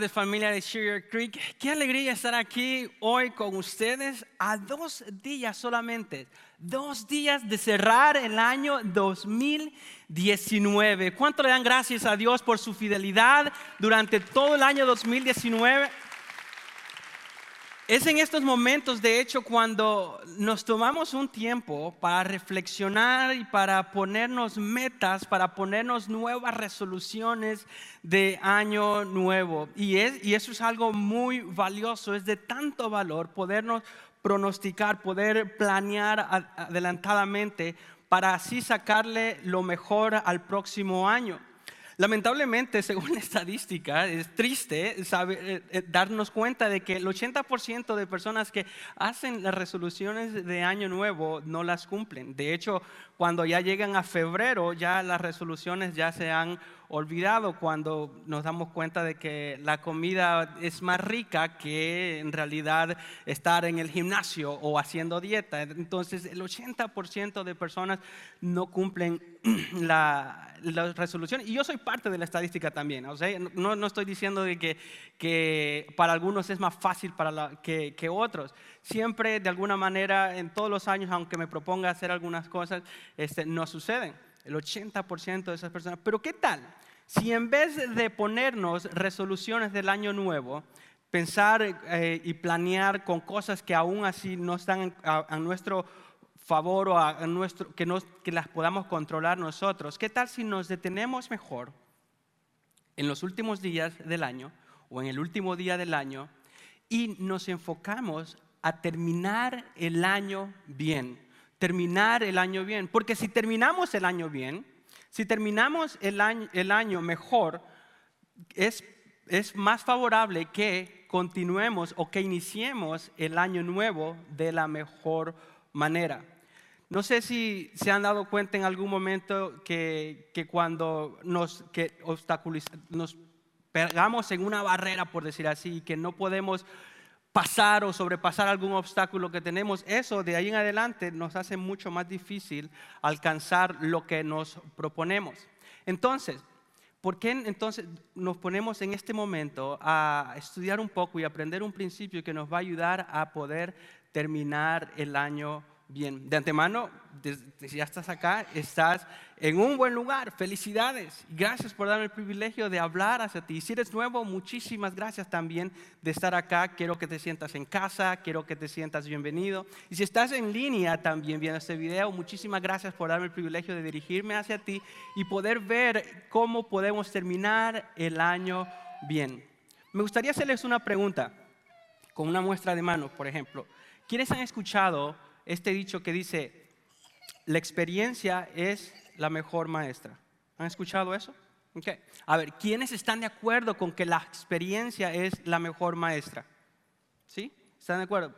Tardes familia de Sugar Creek. Qué alegría estar aquí hoy con ustedes a dos días solamente, dos días de cerrar el año 2019. ¿Cuánto le dan gracias a Dios por su fidelidad durante todo el año 2019? Es en estos momentos, de hecho, cuando nos tomamos un tiempo para reflexionar y para ponernos metas, para ponernos nuevas resoluciones de año nuevo. Y, es, y eso es algo muy valioso, es de tanto valor podernos pronosticar, poder planear adelantadamente para así sacarle lo mejor al próximo año. Lamentablemente, según la estadística, es triste eh, eh, darnos cuenta de que el 80% de personas que hacen las resoluciones de año nuevo no las cumplen. De hecho, cuando ya llegan a febrero, ya las resoluciones ya se han olvidado cuando nos damos cuenta de que la comida es más rica que en realidad estar en el gimnasio o haciendo dieta. Entonces el 80% de personas no cumplen la, resolución. Y yo soy parte de la estadística también. O sea, no, no estoy diciendo de que, que, para algunos es más fácil para que, que otros. Siempre, de alguna manera, en todos los años, aunque me proponga hacer algunas cosas, este, no suceden el 80% de esas personas. Pero ¿qué tal? Si en vez de ponernos resoluciones del año nuevo, pensar eh, y planear con cosas que aún así no están a, nuestro favor o a, nuestro, que, que las podamos controlar nosotros, ¿qué tal si nos detenemos mejor en los últimos días del año o en el último día del año y nos enfocamos a terminar el año bien? Terminar el año bien. Porque si terminamos el año bien, si terminamos el año, el año mejor, es, es más favorable que continuemos o que iniciemos el año nuevo de la mejor manera. No sé si se han dado cuenta en algún momento que, que cuando nos, que nos pegamos en una barrera, por decir así, que no podemos pasar o sobrepasar algún obstáculo que tenemos, eso de ahí en adelante nos hace mucho más difícil alcanzar lo que nos proponemos. Entonces, ¿por qué entonces nos ponemos en este momento a estudiar un poco y aprender un principio que nos va a ayudar a poder terminar el año bien? De antemano, si ya estás acá, estás en un buen lugar. Felicidades. Gracias por darme el privilegio de hablar hacia ti. Si eres nuevo, muchísimas gracias también de estar acá. Quiero que te sientas en casa, quiero que te sientas bienvenido. Y si estás en línea también viendo este video, muchísimas gracias por darme el privilegio de dirigirme hacia ti y poder ver cómo podemos terminar el año bien. Me gustaría hacerles una pregunta con una muestra de manos, por ejemplo. ¿Quiénes han escuchado este dicho que dice, la experiencia es la mejor maestra. ¿Han escuchado eso? Okay. A ver, ¿quiénes están de acuerdo con que la experiencia es la mejor maestra? ¿Sí? ¿Están de acuerdo?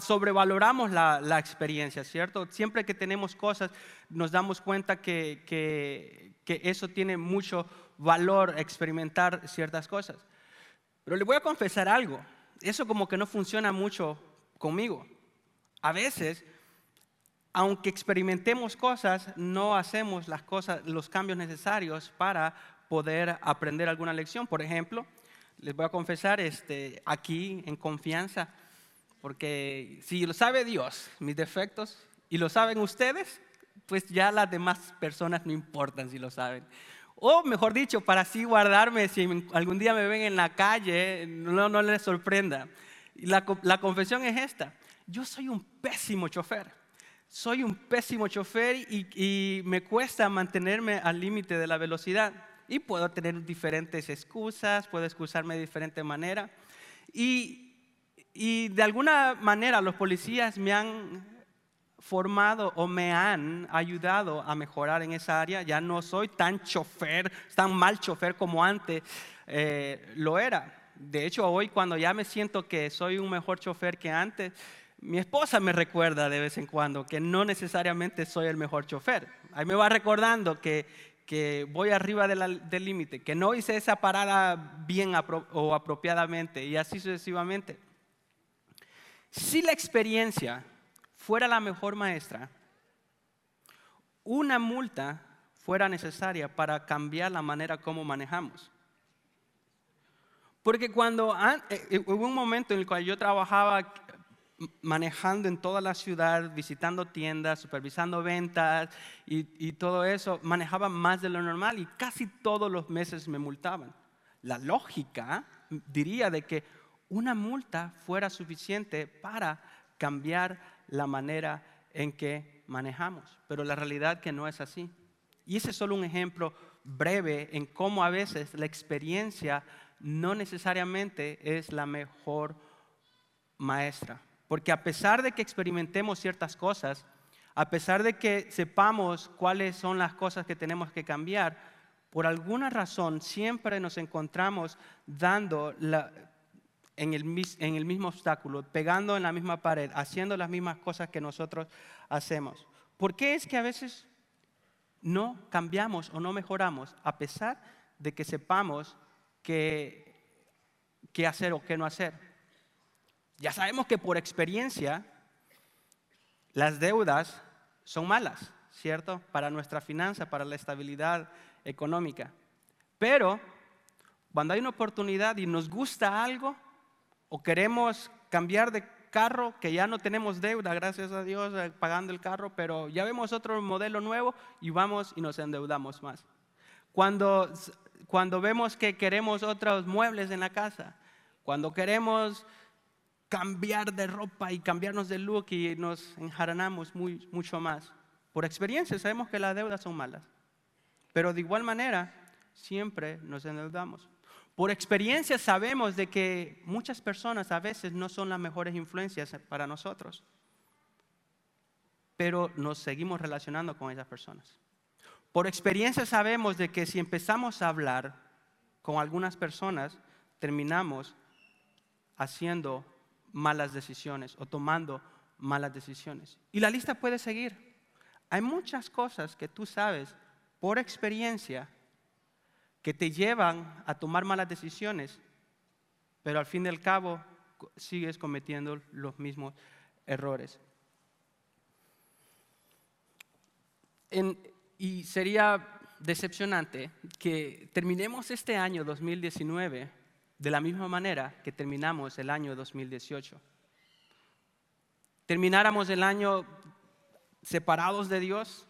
sobrevaloramos la, la, experiencia, ¿cierto? Siempre que tenemos cosas nos damos cuenta que, que, que eso tiene mucho valor, experimentar ciertas cosas. Pero le voy a confesar algo, eso como que no funciona mucho conmigo. A veces aunque experimentemos cosas, no hacemos las cosas, los cambios necesarios para poder aprender alguna lección. Por ejemplo, les voy a confesar este, aquí en confianza, porque si lo sabe Dios, mis defectos, y lo saben ustedes, pues ya las demás personas no importan si lo saben. O mejor dicho, para así guardarme, si algún día me ven en la calle, no, no les sorprenda. La, la confesión es esta, yo soy un pésimo chofer soy un pésimo chofer y, me cuesta mantenerme al límite de la velocidad. Y puedo tener diferentes excusas, puedo excusarme de diferente manera. Y, y de alguna manera los policías me han formado o me han ayudado a mejorar en esa área. Ya no soy tan chofer, tan mal chofer como antes eh, lo era. De hecho, hoy cuando ya me siento que soy un mejor chofer que antes, mi esposa me recuerda de vez en cuando que no necesariamente soy el mejor chofer. Ahí me va recordando que, que voy arriba del límite, que no hice esa parada bien o apropiadamente y así sucesivamente. Si la experiencia fuera la mejor maestra, una multa fuera necesaria para cambiar la manera como manejamos. Porque cuando eh, eh, hubo un momento en el cual yo trabajaba manejando en toda la ciudad, visitando tiendas, supervisando ventas y, todo eso, manejaba más de lo normal y casi todos los meses me multaban. La lógica diría de que una multa fuera suficiente para cambiar la manera en que manejamos, pero la realidad que no es así. Y ese es solo un ejemplo breve en cómo a veces la experiencia no necesariamente es la mejor maestra. Porque a pesar de que experimentemos ciertas cosas, a pesar de que sepamos cuáles son las cosas que tenemos que cambiar, por alguna razón siempre nos encontramos dando en, el, en el mismo obstáculo, pegando en la misma pared, haciendo las mismas cosas que nosotros hacemos. ¿Por qué es que a veces no cambiamos o no mejoramos a pesar de que sepamos qué, qué hacer o qué no hacer? Ya sabemos que por experiencia las deudas son malas, ¿cierto? Para nuestra finanza, para la estabilidad económica. Pero cuando hay una oportunidad y nos gusta algo o queremos cambiar de carro, que ya no tenemos deuda, gracias a Dios, eh, pagando el carro, pero ya vemos otro modelo nuevo y vamos y nos endeudamos más. Cuando, cuando vemos que queremos otros muebles en la casa, cuando queremos cambiar de ropa y cambiarnos de look y nos enjaranamos muy, mucho más. Por experiencia sabemos que las deudas son malas, pero de igual manera siempre nos endeudamos. Por experiencia sabemos de que muchas personas a veces no son las mejores influencias para nosotros, pero nos seguimos relacionando con esas personas. Por experiencia sabemos de que si empezamos a hablar con algunas personas, terminamos haciendo malas decisiones o tomando malas decisiones. Y la lista puede seguir. Hay muchas cosas que tú sabes por experiencia que te llevan a tomar malas decisiones, pero al fin y al cabo sigues cometiendo los mismos errores. y sería decepcionante que terminemos este año 2019 de la misma manera que terminamos el año 2018. Termináramos el año separados de Dios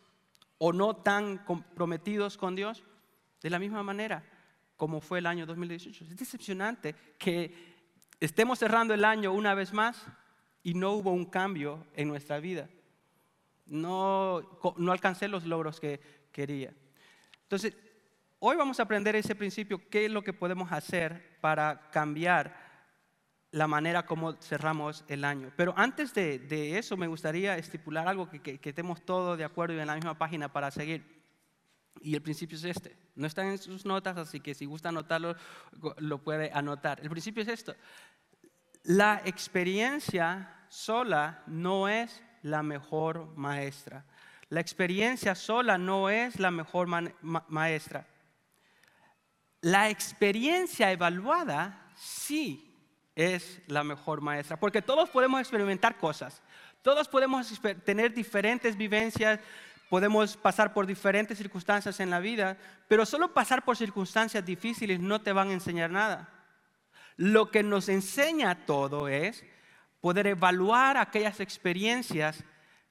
o no tan comprometidos con Dios, de la misma manera como fue el año 2018. Es decepcionante que estemos cerrando el año una vez más y no hubo un cambio en nuestra vida. No, no alcancé los logros que quería. Entonces, Hoy vamos a aprender ese principio, qué es lo que podemos hacer para cambiar la manera como cerramos el año. Pero antes de, eso me gustaría estipular algo que, estemos todos de acuerdo y en la misma página para seguir. Y el principio es este. No está en sus notas, así que si gusta anotarlo, lo puede anotar. El principio es esto. La experiencia sola no es la mejor maestra. La experiencia sola no es la mejor maestra. La experiencia evaluada sí es la mejor maestra, porque todos podemos experimentar cosas, todos podemos tener diferentes vivencias, podemos pasar por diferentes circunstancias en la vida, pero solo pasar por circunstancias difíciles no te van a enseñar nada. Lo que nos enseña todo es poder evaluar aquellas experiencias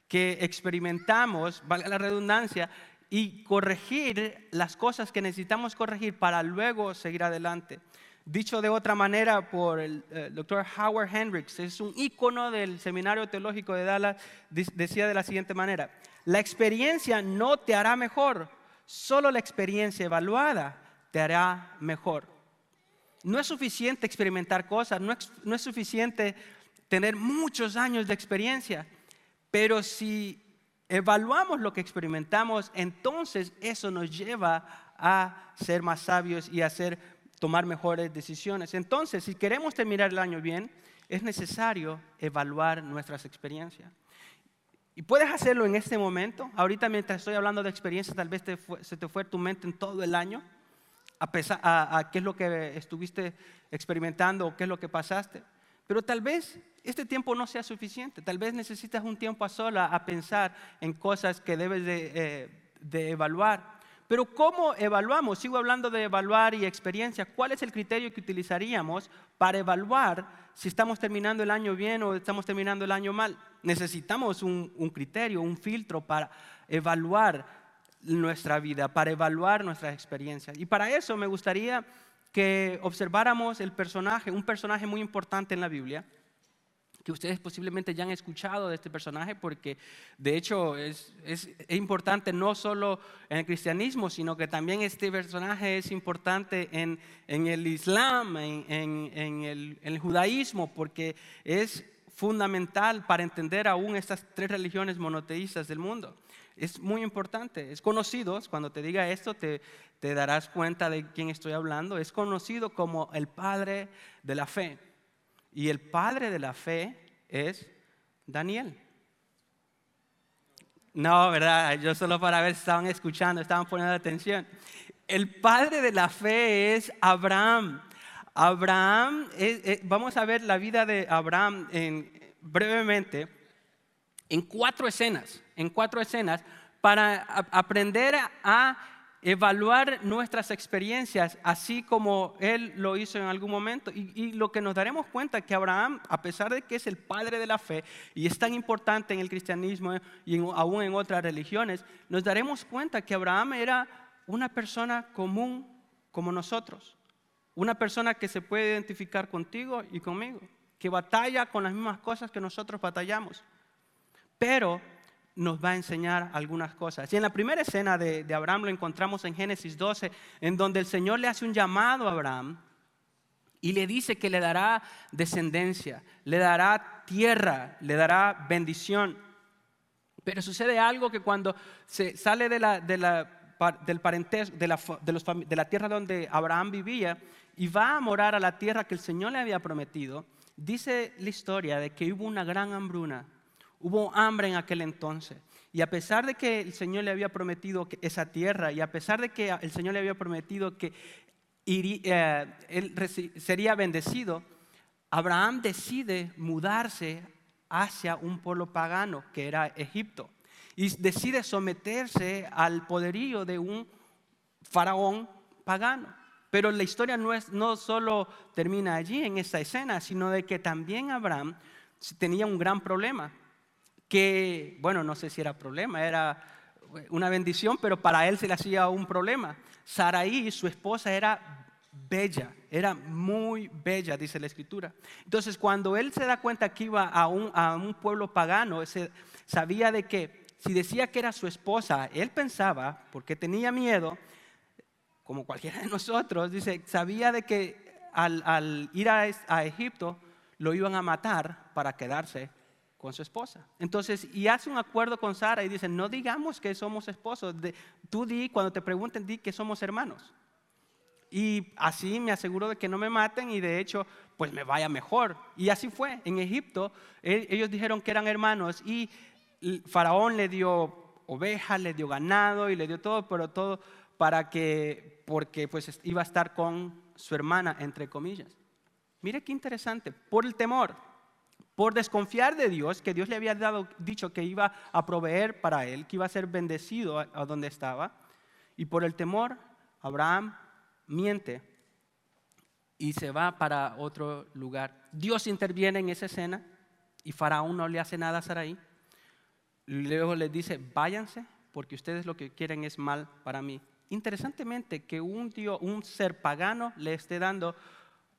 que experimentamos, valga la redundancia, y corregir las cosas que necesitamos corregir para luego seguir adelante. Dicho de otra manera por el, eh, doctor Howard Hendricks, es un ícono del Seminario Teológico de Dallas, decía de la siguiente manera, la experiencia no te hará mejor, solo la experiencia evaluada te hará mejor. No es suficiente experimentar cosas, no no es suficiente tener muchos años de experiencia, pero si evaluamos lo que experimentamos, entonces eso nos lleva a ser más sabios y a hacer, tomar mejores decisiones. Entonces, si queremos terminar el año bien, es necesario evaluar nuestras experiencias. Y puedes hacerlo en este momento. Ahorita mientras estoy hablando de experiencias, tal vez se te fue tu mente en todo el año, a, qué es lo que estuviste experimentando o qué es lo que pasaste. Pero tal vez este tiempo no sea suficiente. Tal vez necesitas un tiempo a sola a pensar en cosas que debes de, eh, evaluar. Pero ¿cómo evaluamos? Sigo hablando de evaluar y experiencia. ¿Cuál es el criterio que utilizaríamos para evaluar si estamos terminando el año bien o estamos terminando el año mal? Necesitamos un, un criterio, un filtro para evaluar nuestra vida, para evaluar nuestras experiencias. Y para eso me gustaría que observáramos el personaje, un personaje muy importante en la Biblia, que ustedes posiblemente ya han escuchado de este personaje, porque de hecho es, es, importante no solo en el cristianismo, sino que también este personaje es importante en, en el Islam, en, en, el, en el judaísmo, porque es fundamental para entender aún estas tres religiones monoteístas del mundo. Es muy importante, es conocido, cuando te diga esto te, te darás cuenta de quién estoy hablando, es conocido como el padre de la fe. Y el padre de la fe es Daniel. No, ¿verdad? Yo solo para ver si estaban escuchando, estaban poniendo atención. El padre de la fe es Abraham. Abraham, vamos a ver la vida de Abraham brevemente en cuatro escenas, en cuatro escenas, para aprender a evaluar nuestras experiencias así como Él lo hizo en algún momento. Y, lo que nos daremos cuenta que Abraham, a pesar de que es el padre de la fe y es tan importante en el cristianismo y aún en otras religiones, nos daremos cuenta que Abraham era una persona común como nosotros. Una persona que se puede identificar contigo y conmigo, que batalla con las mismas cosas que nosotros batallamos. Pero nos va a enseñar algunas cosas. Y en la primera escena de, Abraham lo encontramos en Génesis 12, en donde el Señor le hace un llamado a Abraham y le dice que le dará descendencia, le dará tierra, le dará bendición. Pero sucede algo que cuando se sale de la, del parentesco, de la, de la tierra donde Abraham vivía y va a morar a la tierra que el Señor le había prometido, dice la historia de que hubo una gran hambruna Hubo hambre en aquel entonces. Y a pesar de que el Señor le había prometido esa tierra, y a pesar de que el Señor le había prometido que eh, él sería bendecido, Abraham decide mudarse hacia un pueblo pagano, que era Egipto. Y decide someterse al poderío de un faraón pagano. Pero la historia no, es, no solo termina allí en esa escena, sino de que también Abraham tenía un gran problema que, bueno, no sé si era problema, era una bendición, pero para él se le hacía un problema. Saraí, su esposa, era bella, era muy bella, dice la escritura. Entonces, cuando él se da cuenta que iba a un, a un pueblo pagano, sabía de que si decía que era su esposa, él pensaba, porque tenía miedo, como cualquiera de nosotros, dice, sabía de que al, al ir a, a Egipto lo iban a matar para quedarse con su esposa. Entonces, y hace un acuerdo con Sara y dice, no digamos que somos esposos, tú di, cuando te pregunten, di que somos hermanos. Y así me aseguro de que no me maten y de hecho, pues me vaya mejor. Y así fue. En Egipto, e, ellos dijeron que eran hermanos y Faraón le dio ovejas, le dio ganado y le dio todo, pero todo para que, porque pues iba a estar con su hermana, entre comillas. Mire qué interesante, por el temor por desconfiar de Dios, que Dios le había dado, dicho que iba a proveer para él, que iba a ser bendecido a, donde estaba, y por el temor, Abraham miente y se va para otro lugar. Dios interviene en esa escena y Faraón no le hace nada a Sarai. Luego le dice, váyanse porque ustedes lo que quieren es mal para mí. Interesantemente que un, Dios, un ser pagano le esté dando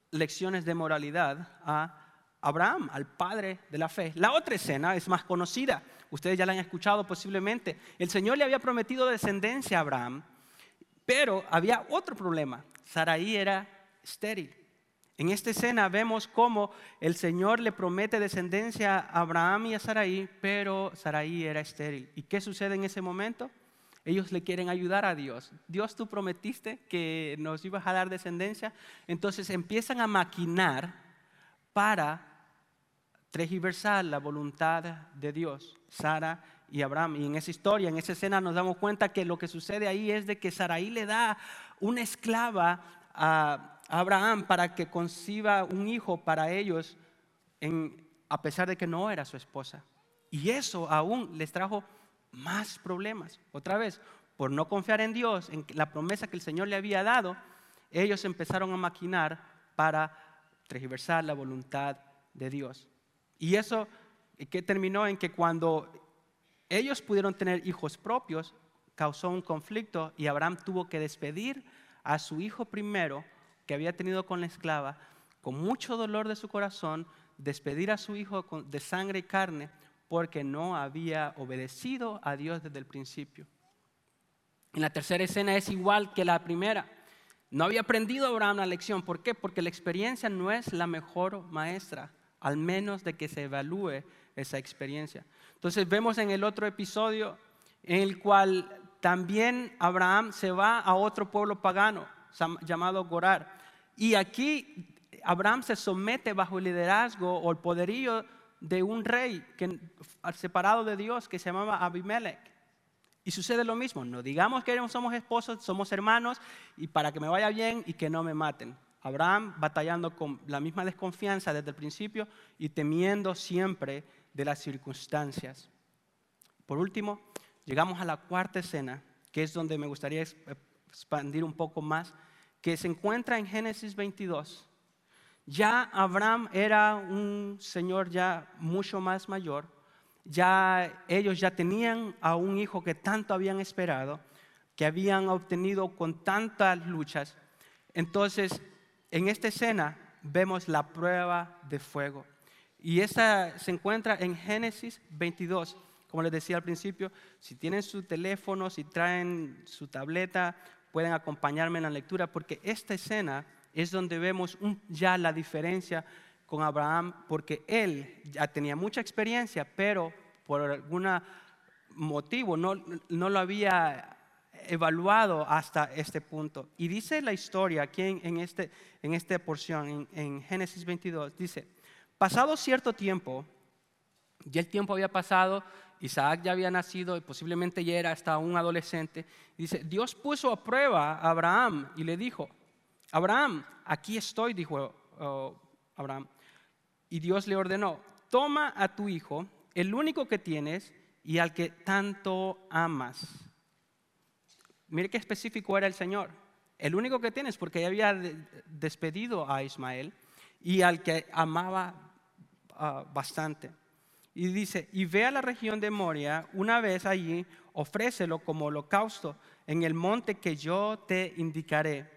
lecciones de moralidad a Abraham, al padre de la fe. La otra escena es más conocida, ustedes ya la han escuchado posiblemente. El Señor le había prometido descendencia a Abraham, pero había otro problema. Saraí era estéril. En esta escena vemos cómo el Señor le promete descendencia a Abraham y a Saraí, pero Saraí era estéril. ¿Y qué sucede en ese momento? Ellos le quieren ayudar a Dios. Dios, tú prometiste que nos ibas a dar descendencia. Entonces empiezan a maquinar para tergiversar la voluntad de Dios, Sara y Abraham. Y en esa historia, en esa escena, nos damos cuenta que lo que sucede ahí es de que Saraí le da una esclava a Abraham para que conciba un hijo para ellos, a pesar de que no era su esposa. Y eso aún les trajo más problemas. Otra vez, por no confiar en Dios, en la promesa que el Señor le había dado, ellos empezaron a maquinar para transversar la voluntad de Dios. Y eso que terminó en que cuando ellos pudieron tener hijos propios, causó un conflicto y Abraham tuvo que despedir a su hijo primero que había tenido con la esclava, con mucho dolor de su corazón, despedir a su hijo de sangre y carne porque no había obedecido a Dios desde el principio. En la tercera escena es igual que la primera. No había aprendido Abraham la lección. ¿Por qué? Porque la experiencia no es la mejor maestra, al menos de que se evalúe esa experiencia. Entonces vemos en el otro episodio en el cual también Abraham se va a otro pueblo pagano llamado Gorar. Y aquí Abraham se somete bajo el liderazgo o el poderío de un rey que, separado de Dios que se llamaba Abimelech. Y sucede lo mismo, no digamos que somos esposos, somos hermanos y para que me vaya bien y que no me maten. Abraham batallando con la misma desconfianza desde el principio y temiendo siempre de las circunstancias. Por último, llegamos a la cuarta escena, que es donde me gustaría expandir un poco más, que se encuentra en Génesis 22. Ya Abraham era un señor ya mucho más mayor, ya ellos ya tenían a un hijo que tanto habían esperado, que habían obtenido con tantas luchas. Entonces, en esta escena vemos la prueba de fuego. Y esa se encuentra en Génesis 22. Como les decía al principio, si tienen su teléfono, si traen su tableta, pueden acompañarme en la lectura, porque esta escena es donde vemos ya la diferencia con Abraham porque él ya tenía mucha experiencia, pero por algún motivo no, no lo había evaluado hasta este punto. Y dice la historia aquí en, este, en esta porción, en, Génesis 22, dice, pasado cierto tiempo, ya el tiempo había pasado, Isaac ya había nacido y posiblemente ya era hasta un adolescente, dice, Dios puso a prueba a Abraham y le dijo, Abraham, aquí estoy, dijo oh, Abraham, y Dios le ordenó, toma a tu hijo, el único que tienes y al que tanto amas. Mire qué específico era el Señor. El único que tienes porque había despedido a Ismael y al que amaba ah, bastante. Y dice, y ve a la región de Moria, una vez allí, ofrécelo como holocausto en el monte que yo te indicaré.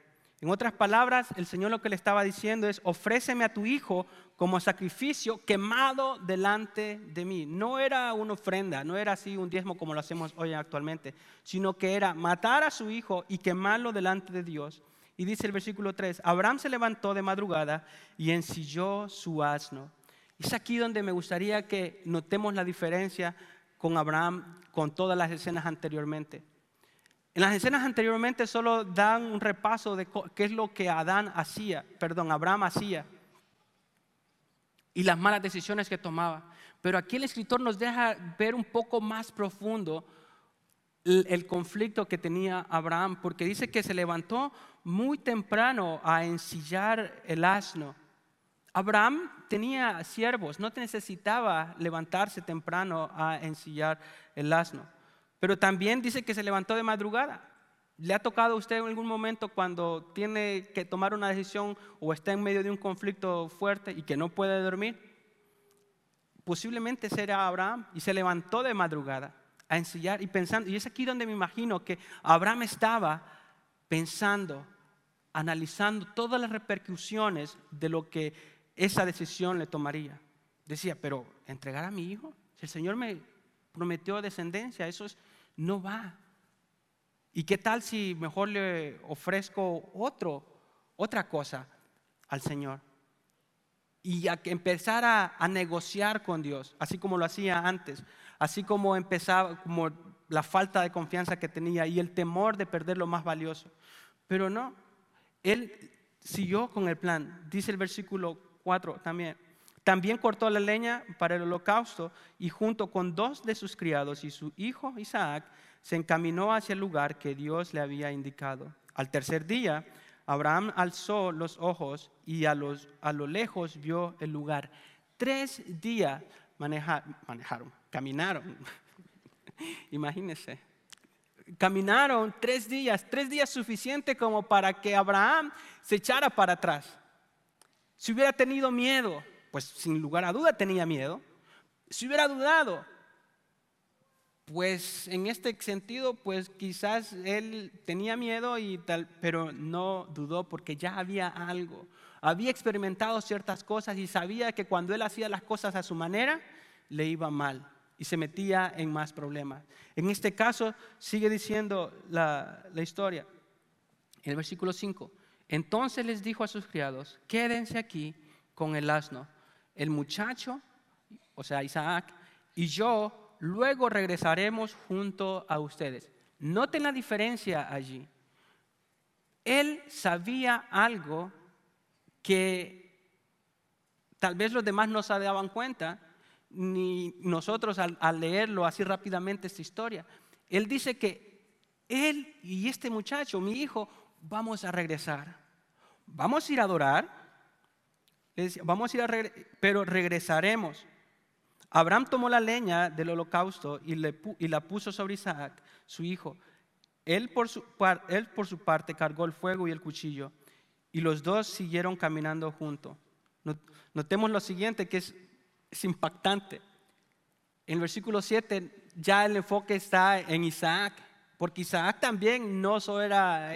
En otras palabras, el Señor lo que le estaba diciendo es, ofréceme a tu hijo como sacrificio quemado delante de mí. No era una ofrenda, no era así un diezmo como lo hacemos hoy actualmente, sino que era matar a su hijo y quemarlo delante de Dios. Y dice el versículo 3, Abraham se levantó de madrugada y ensilló su asno. Es aquí donde me gustaría que notemos la diferencia con Abraham, con todas las escenas anteriormente. En las escenas anteriormente solo dan un repaso de qué es lo que Adán hacía, perdón, Abraham hacía y las malas decisiones que tomaba. Pero aquí el escritor nos deja ver un poco más profundo el, conflicto que tenía Abraham, porque dice que se levantó muy temprano a ensillar el asno. Abraham tenía siervos, no necesitaba levantarse temprano a ensillar el asno. Pero también dice que se levantó de madrugada. ¿Le ha tocado a usted en algún momento cuando tiene que tomar una decisión o está en medio de un conflicto fuerte y que no puede dormir? Posiblemente será Abraham y se levantó de madrugada a ensillar y pensando. Y es aquí donde me imagino que Abraham estaba pensando, analizando todas las repercusiones de lo que esa decisión le tomaría. Decía, pero entregar a mi hijo, si el Señor me prometió descendencia, eso es no va. ¿Y qué tal si mejor le ofrezco otro, otra cosa al Señor? Y a que empezara a negociar con Dios, así como lo hacía antes, así como empezaba, como la falta de confianza que tenía y el temor de perder lo más valioso. Pero no, él siguió con el plan. Dice el versículo 4 también. También cortó la leña para el holocausto y junto con dos de sus criados y su hijo Isaac se encaminó hacia el lugar que Dios le había indicado. Al tercer día, Abraham alzó los ojos y a, los, a lo lejos vio el lugar. Tres días manejaron, caminaron. Imagínense. caminaron tres días, tres días suficiente como para que Abraham se echara para atrás. Si hubiera tenido miedo, pues sin lugar a duda tenía miedo. Si hubiera dudado, pues en este sentido, pues quizás él tenía miedo y tal, pero no dudó porque ya había algo. Había experimentado ciertas cosas y sabía que cuando él hacía las cosas a su manera, le iba mal y se metía en más problemas. En este caso, sigue diciendo la, la historia, el versículo 5. Entonces les dijo a sus criados, quédense aquí con el asno. El muchacho, o sea, Isaac, y yo luego regresaremos junto a ustedes. Noten la diferencia allí. Él sabía algo que tal vez los demás no se daban cuenta, ni nosotros al, leerlo así rápidamente esta historia. Él dice que él y este muchacho, mi hijo, vamos a regresar. Vamos a ir a adorar, vamos a ir a pero regresaremos. Abraham tomó la leña del holocausto y, la puso sobre Isaac, su hijo. Él por, su, parte cargó el fuego y el cuchillo, y los dos siguieron caminando juntos. Notemos lo siguiente, que es, impactante. En el versículo 7 ya el enfoque está en Isaac, porque Isaac también no solo era,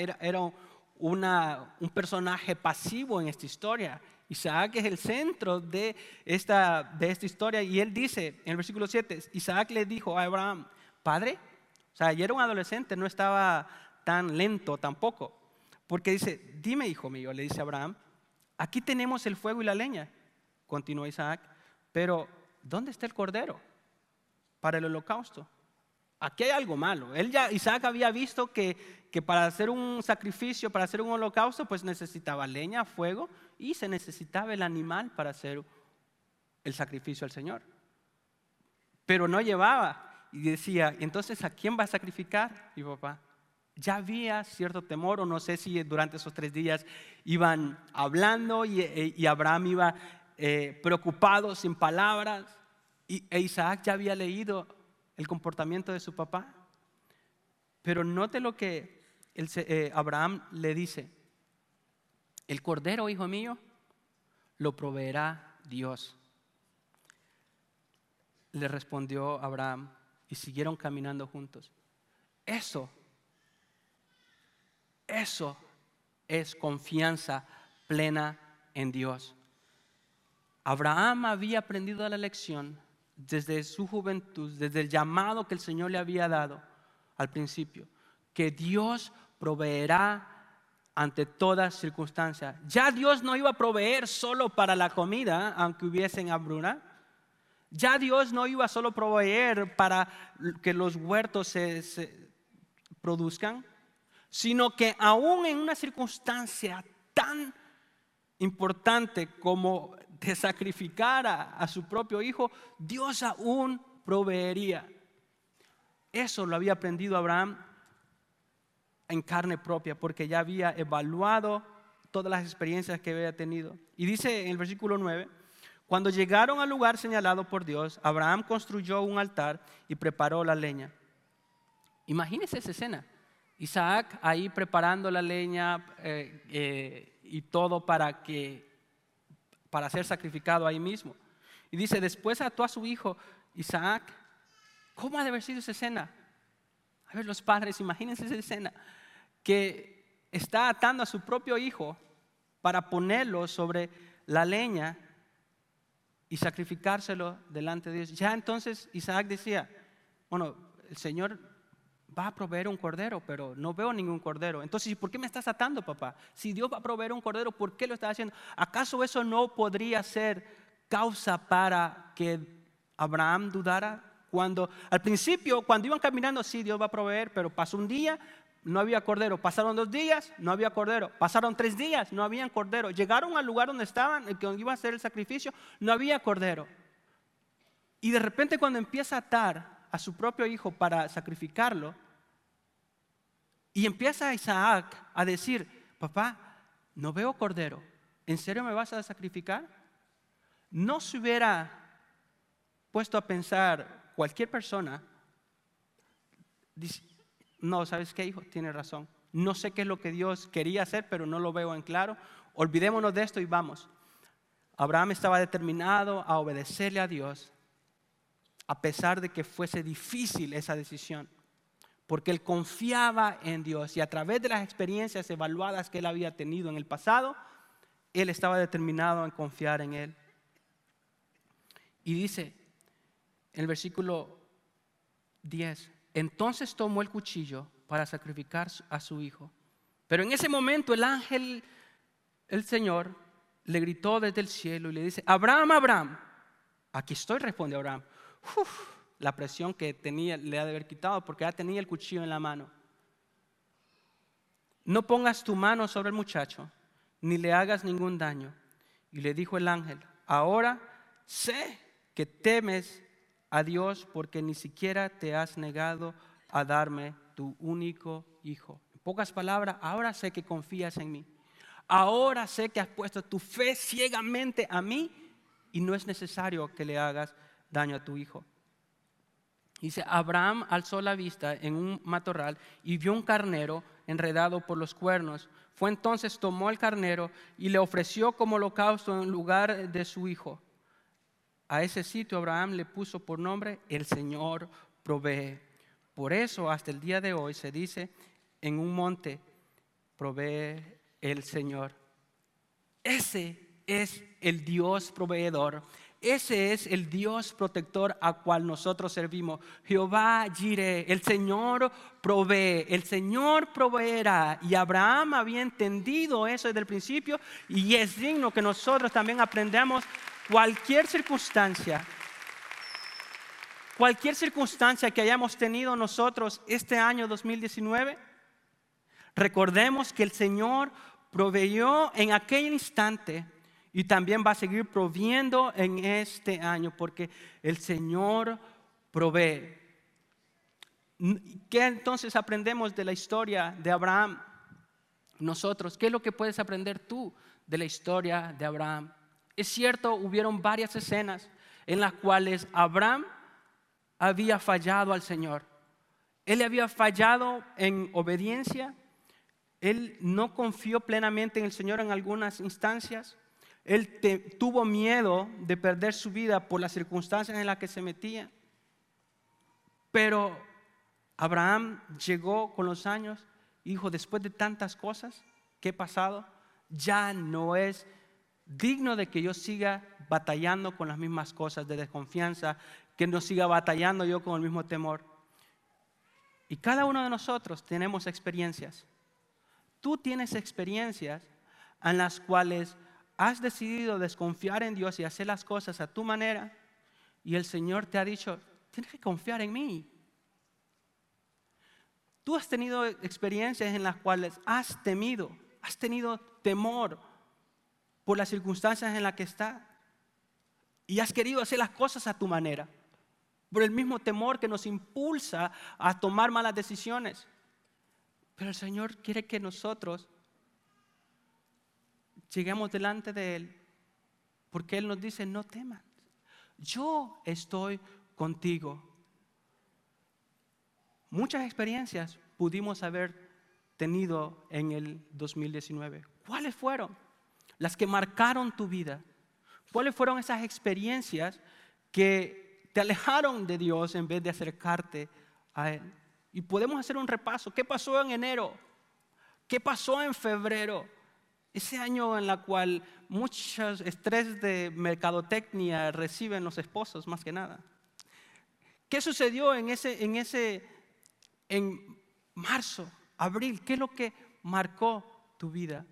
un personaje pasivo en esta historia, Isaac es el centro de esta, de esta historia y él dice en el versículo 7, Isaac le dijo a Abraham, Padre, o sea, ya era un adolescente, no estaba tan lento tampoco, porque dice, dime hijo mío, le dice Abraham, aquí tenemos el fuego y la leña, continuó Isaac, pero ¿dónde está el cordero para el holocausto? Aquí hay algo malo. Él ya, Isaac había visto que, que para hacer un sacrificio, para hacer un holocausto, pues necesitaba leña, fuego y se necesitaba el animal para hacer el sacrificio al Señor. Pero no llevaba. Y decía, entonces, ¿a quién va a sacrificar? Mi papá. Ya había cierto temor, o no sé si durante esos tres días iban hablando y, e, Abraham iba eh, preocupado, sin palabras, y, e Isaac ya había leído el comportamiento de su papá. Pero note lo que eh, Abraham le dice. El cordero, hijo mío, lo proveerá Dios. Le respondió Abraham y siguieron caminando juntos. Eso, eso es confianza plena en Dios. Abraham había aprendido la lección desde su juventud, desde el llamado que el Señor le había dado al principio, que Dios proveerá ante todas circunstancias. Ya Dios no iba a proveer solo para la comida, aunque hubiesen hambruna. Ya Dios no iba solo a proveer para que los huertos se, produzcan, sino que aún en una circunstancia tan importante como de sacrificar a su propio hijo, Dios aún proveería. Eso lo había aprendido Abraham en carne propia, porque ya había evaluado todas las experiencias que había tenido. Y dice en el versículo 9, cuando llegaron al lugar señalado por Dios, Abraham construyó un altar y preparó la leña. Imagínense esa escena. Isaac ahí preparando la leña eh, eh, y todo para que para ser sacrificado ahí mismo. Y dice, después ató a su hijo Isaac. ¿Cómo ha de haber sido esa escena? A ver, los padres, imagínense esa escena, que está atando a su propio hijo para ponerlo sobre la leña y sacrificárselo delante de Dios. Ya entonces Isaac decía, bueno, el Señor va a proveer un cordero, pero no veo ningún cordero. Entonces, ¿por qué me estás atando, papá? Si Dios va a proveer un cordero, ¿por qué lo estás haciendo? ¿Acaso eso no podría ser causa para que Abraham dudara? Cuando al principio, cuando iban caminando, sí, Dios va a proveer, pero pasó un día, no había cordero. Pasaron dos días, no había cordero. Pasaron tres días, no había cordero. Llegaron al lugar donde estaban, donde iba a hacer el sacrificio, no había cordero. Y de repente cuando empieza a atar a su propio hijo para sacrificarlo, y empieza Isaac a decir, papá, no veo cordero, ¿en serio me vas a sacrificar? No se hubiera puesto a pensar cualquier persona, no, ¿sabes qué, hijo? Tiene razón. No sé qué es lo que Dios quería hacer, pero no lo veo en claro. Olvidémonos de esto y vamos. Abraham estaba determinado a obedecerle a Dios, a pesar de que fuese difícil esa decisión, porque él confiaba en Dios y a través de las experiencias evaluadas que él había tenido en el pasado, él estaba determinado en confiar en él. Y dice en el versículo 10, entonces tomó el cuchillo para sacrificar a su hijo. Pero en ese momento el ángel, el Señor, le gritó desde el cielo y le dice, Abraham, Abraham, aquí estoy, responde Abraham. La presión que tenía le ha de haber quitado porque ya tenía el cuchillo en la mano. No pongas tu mano sobre el muchacho, ni le hagas ningún daño. Y le dijo el ángel, ahora sé que temes a Dios porque ni siquiera te has negado a darme tu único hijo. En pocas palabras, ahora sé que confías en mí. Ahora sé que has puesto tu fe ciegamente a mí y no es necesario que le hagas daño a tu hijo. Dice, Abraham alzó la vista en un matorral y vio un carnero enredado por los cuernos. Fue entonces, tomó el carnero y le ofreció como holocausto en lugar de su hijo. A ese sitio Abraham le puso por nombre, el Señor provee. Por eso hasta el día de hoy se dice, en un monte provee el Señor. Ese es el Dios proveedor. Ese es el Dios protector a cual nosotros servimos. Jehová Jireh, el Señor provee, el Señor proveerá. Y Abraham había entendido eso desde el principio y es digno que nosotros también aprendamos cualquier circunstancia, cualquier circunstancia que hayamos tenido nosotros este año 2019, recordemos que el Señor proveyó en aquel instante y también va a seguir proviendo en este año porque el Señor provee. ¿Qué entonces aprendemos de la historia de Abraham? Nosotros, ¿qué es lo que puedes aprender tú de la historia de Abraham? Es cierto, hubieron varias escenas en las cuales Abraham había fallado al Señor. Él había fallado en obediencia, él no confió plenamente en el Señor en algunas instancias. Él tuvo miedo de perder su vida por las circunstancias en las que se metía. Pero Abraham llegó con los años, hijo, después de tantas cosas que he pasado, ya no es digno de que yo siga batallando con las mismas cosas de desconfianza, que no siga batallando yo con el mismo temor. Y cada uno de nosotros tenemos experiencias tú tienes experiencias en las cuales has decidido desconfiar en Dios y hacer las cosas a tu manera y el Señor te ha dicho, tienes que confiar en mí. Tú has tenido experiencias en las cuales has temido, has tenido temor por las circunstancias en las que estás y has querido hacer las cosas a tu manera, por el mismo temor que nos impulsa a tomar malas decisiones. Pero el Señor quiere que nosotros lleguemos delante de Él, porque Él nos dice, no temas, yo estoy contigo. Muchas experiencias pudimos haber tenido en el 2019. ¿Cuáles fueron? Las que marcaron tu vida. ¿Cuáles fueron esas experiencias que te alejaron de Dios en vez de acercarte a Él? Y podemos hacer un repaso. ¿Qué pasó en enero? ¿Qué pasó en febrero? Ese año en el cual muchos estrés de mercadotecnia reciben los esposos, más que nada. ¿Qué sucedió en ese, en ese, en marzo, abril? ¿Qué es lo que marcó tu vida?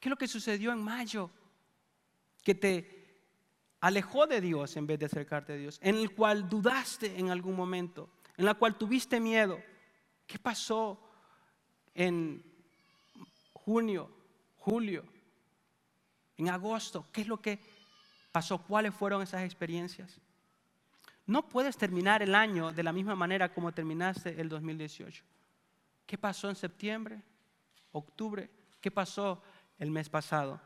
¿Qué es lo que sucedió en mayo? Que te alejó de Dios en vez de acercarte a Dios, en el cual dudaste en algún momento en la cual tuviste miedo. ¿Qué pasó en junio, julio, en agosto? ¿Qué es lo que pasó? ¿Cuáles fueron esas experiencias? No puedes terminar el año de la misma manera como terminaste el 2018. ¿Qué pasó en septiembre, octubre? ¿Qué pasó el mes pasado?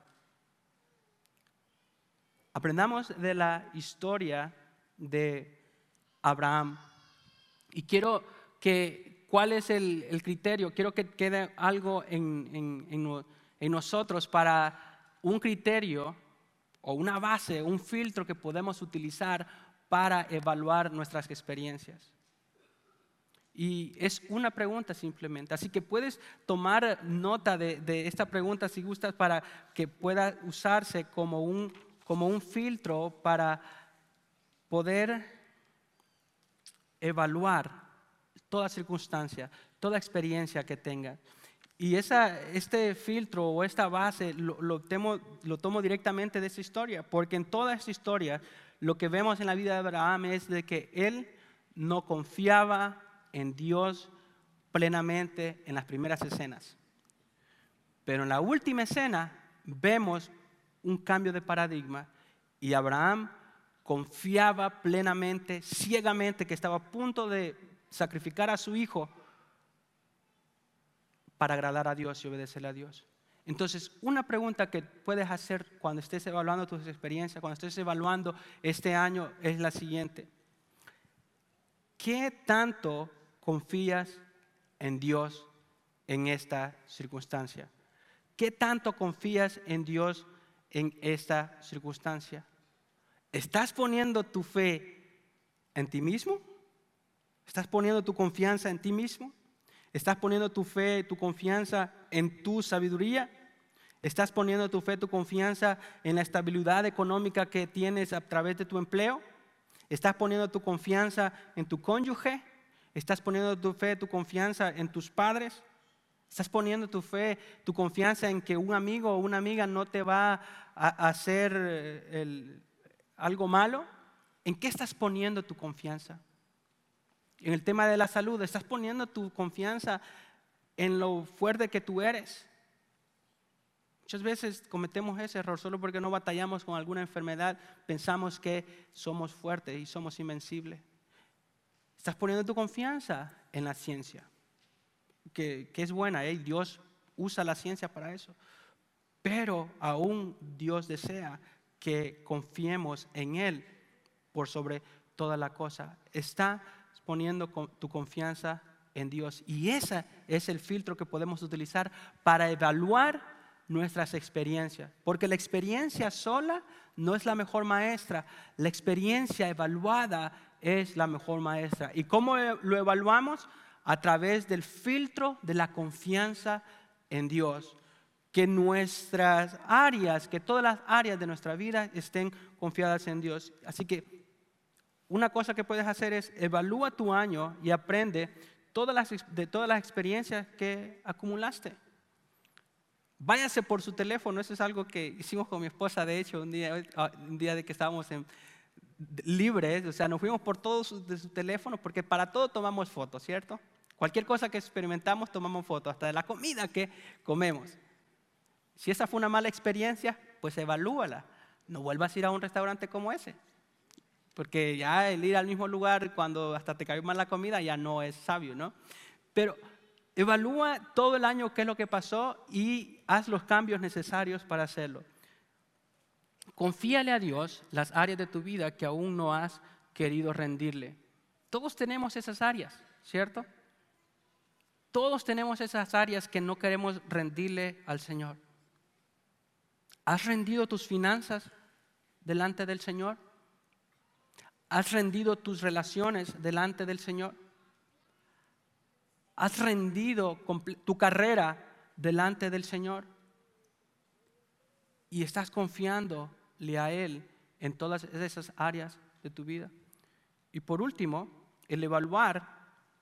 Aprendamos de la historia de Abraham. Y quiero que ¿cuál es el, criterio? Quiero que quede algo en, en nosotros para un criterio o una base, un filtro que podemos utilizar para evaluar nuestras experiencias. Y es una pregunta simplemente. Así que puedes tomar nota de, esta pregunta si gustas para que pueda usarse como un, como un filtro para poder evaluar toda circunstancia, toda experiencia que tengas. Y esa, este filtro o esta base lo, lo, lo tomo directamente de esa historia, porque en toda esta historia lo que vemos en la vida de Abraham es de que él no confiaba en Dios plenamente en las primeras escenas. Pero en la última escena vemos un cambio de paradigma y Abraham confiaba plenamente, ciegamente, que estaba a punto de sacrificar a su hijo para agradar a Dios y obedecerle a Dios. Entonces, una pregunta que puedes hacer cuando estés evaluando tus experiencias, cuando estés evaluando este año, es la siguiente. ¿Qué tanto confías en Dios en esta circunstancia? ¿Qué tanto confías en Dios en esta circunstancia? ¿Estás poniendo tu fe en ti mismo? ¿Estás poniendo tu confianza en ti mismo? ¿Estás poniendo tu fe, tu confianza en tu sabiduría? ¿Estás poniendo tu fe, tu confianza en la estabilidad económica que tienes a través de tu empleo? ¿Estás poniendo tu confianza en tu cónyuge? ¿Estás poniendo tu fe, tu confianza en tus padres? ¿Estás poniendo tu fe, tu confianza en que un amigo o una amiga no te va a hacer eh, algo malo? ¿En qué estás poniendo tu confianza? En el tema de la salud, ¿estás poniendo tu confianza en lo fuerte que tú eres? Muchas veces cometemos ese error solo porque no batallamos con alguna enfermedad, pensamos que somos fuertes y somos invencibles. Estás poniendo tu confianza en la ciencia, que, es buena, ¿eh? Dios usa la ciencia para eso. Pero aún Dios desea que confiemos en Él por sobre toda la cosa. Está poniendo tu confianza en Dios. Y ese es el filtro que podemos utilizar para evaluar nuestras experiencias. Porque la experiencia sola no es la mejor maestra. La experiencia evaluada es la mejor maestra. ¿Y cómo lo evaluamos? A través del filtro de la confianza en Dios. Que nuestras áreas, que todas las áreas de nuestra vida estén confiadas en Dios. Así que una cosa que puedes hacer es evalúa tu año y aprende todas las, de todas las experiencias que acumulaste. Váyase por su teléfono, eso es algo que hicimos con mi esposa, de hecho, un día, un día de que estábamos libres, o sea, nos fuimos por todos de su teléfono, porque para todo tomamos fotos, ¿cierto? Cualquier cosa que experimentamos tomamos fotos, hasta de la comida que comemos. Si esa fue una mala experiencia, pues evalúala. No vuelvas a ir a un restaurante como ese. Porque ya el ir al mismo lugar cuando hasta te cayó mal la comida ya no es sabio, ¿no? Pero evalúa todo el año qué es lo que pasó y haz los cambios necesarios para hacerlo. Confíale a Dios las áreas de tu vida que aún no has querido rendirle. Todos tenemos esas áreas, ¿cierto? Todos tenemos esas áreas que no queremos rendirle al Señor. ¿Has rendido tus finanzas delante del Señor? ¿Has rendido tus relaciones delante del Señor? ¿Has rendido tu carrera delante del Señor? Y estás confiando a Él en todas esas áreas de tu vida. Y por último, el evaluar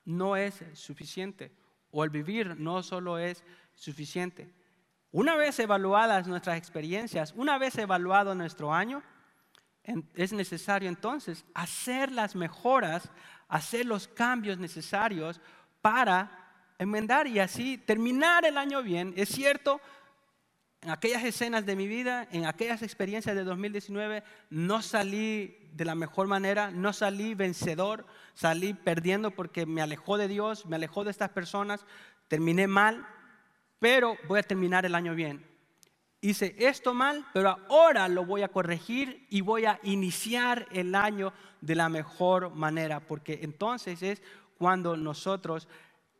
no es suficiente o el vivir no solo es suficiente. Una vez evaluadas nuestras experiencias, una vez evaluado nuestro año, es necesario entonces hacer las mejoras, hacer los cambios necesarios para enmendar y así terminar el año bien. Es cierto, en aquellas escenas de mi vida, en aquellas experiencias de 2019, no salí de la mejor manera, no salí vencedor, salí perdiendo porque me alejó de Dios, me alejó de estas personas, terminé mal, pero voy a terminar el año bien. Hice esto mal, pero ahora lo voy a corregir y voy a iniciar el año de la mejor manera, porque entonces es cuando nosotros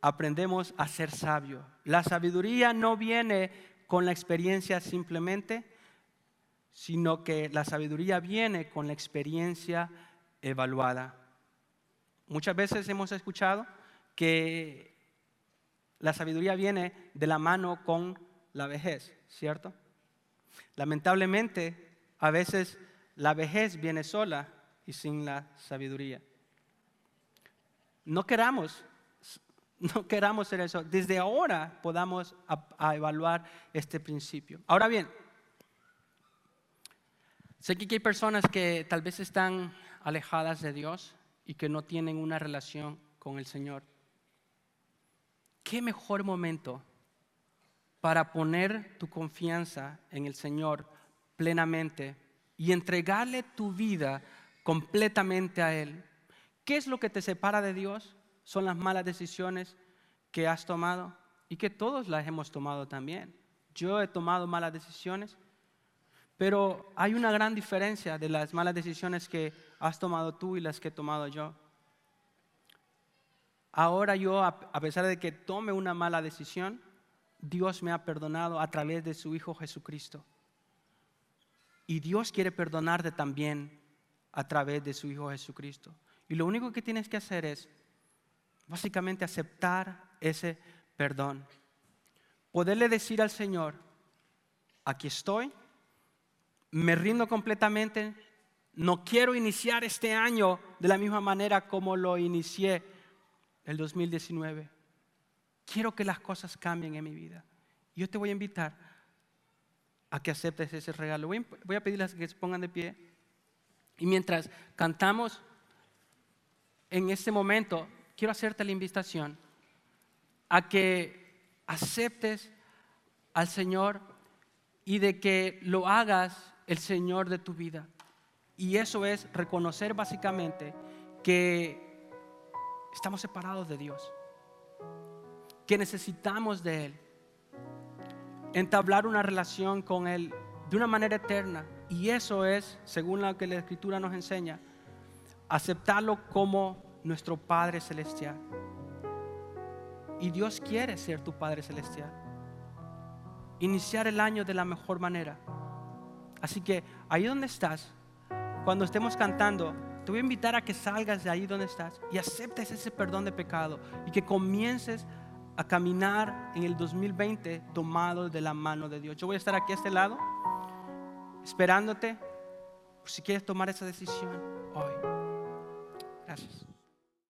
aprendemos a ser sabio. La sabiduría no viene con la experiencia simplemente, sino que la sabiduría viene con la experiencia evaluada. Muchas veces hemos escuchado que la sabiduría viene de la mano con la vejez, ¿cierto? Lamentablemente, a veces la vejez viene sola y sin la sabiduría. No queramos, no queramos ser eso. Desde ahora podamos evaluar este principio. Ahora bien, sé que hay personas que tal vez están alejadas de Dios y que no tienen una relación con el Señor. ¿Qué mejor momento para poner tu confianza en el Señor plenamente y entregarle tu vida completamente a Él? ¿Qué es lo que te separa de Dios? Son las malas decisiones que has tomado y que todos las hemos tomado también. Yo he tomado malas decisiones, pero hay una gran diferencia de las malas decisiones que has tomado tú y las que he tomado yo. Ahora yo, a pesar de que tome una mala decisión, Dios me ha perdonado a través de su Hijo Jesucristo. Y Dios quiere perdonarte también a través de su Hijo Jesucristo. Y lo único que tienes que hacer es básicamente aceptar ese perdón. Poderle decir al Señor, aquí estoy, me rindo completamente, no quiero iniciar este año de la misma manera como lo inicié el 2019. Quiero que las cosas cambien en mi vida. Yo te voy a invitar a que aceptes ese regalo. Voy, a pedirles que se pongan de pie. Y mientras cantamos en este momento, quiero hacerte la invitación a que aceptes al Señor y de que lo hagas el Señor de tu vida. Y eso es reconocer básicamente que estamos separados de Dios, que necesitamos de Él, entablar una relación con Él de una manera eterna. Y eso es, según lo que la Escritura nos enseña, aceptarlo como nuestro Padre Celestial. Y Dios quiere ser tu Padre Celestial. Iniciar el año de la mejor manera. Así que ahí donde estás, cuando estemos cantando, te voy a invitar a que salgas de ahí donde estás y aceptes ese perdón de pecado y que comiences a caminar en el 2020 tomado de la mano de Dios. Yo voy a estar aquí a este lado esperándote por si quieres tomar esa decisión hoy. Gracias.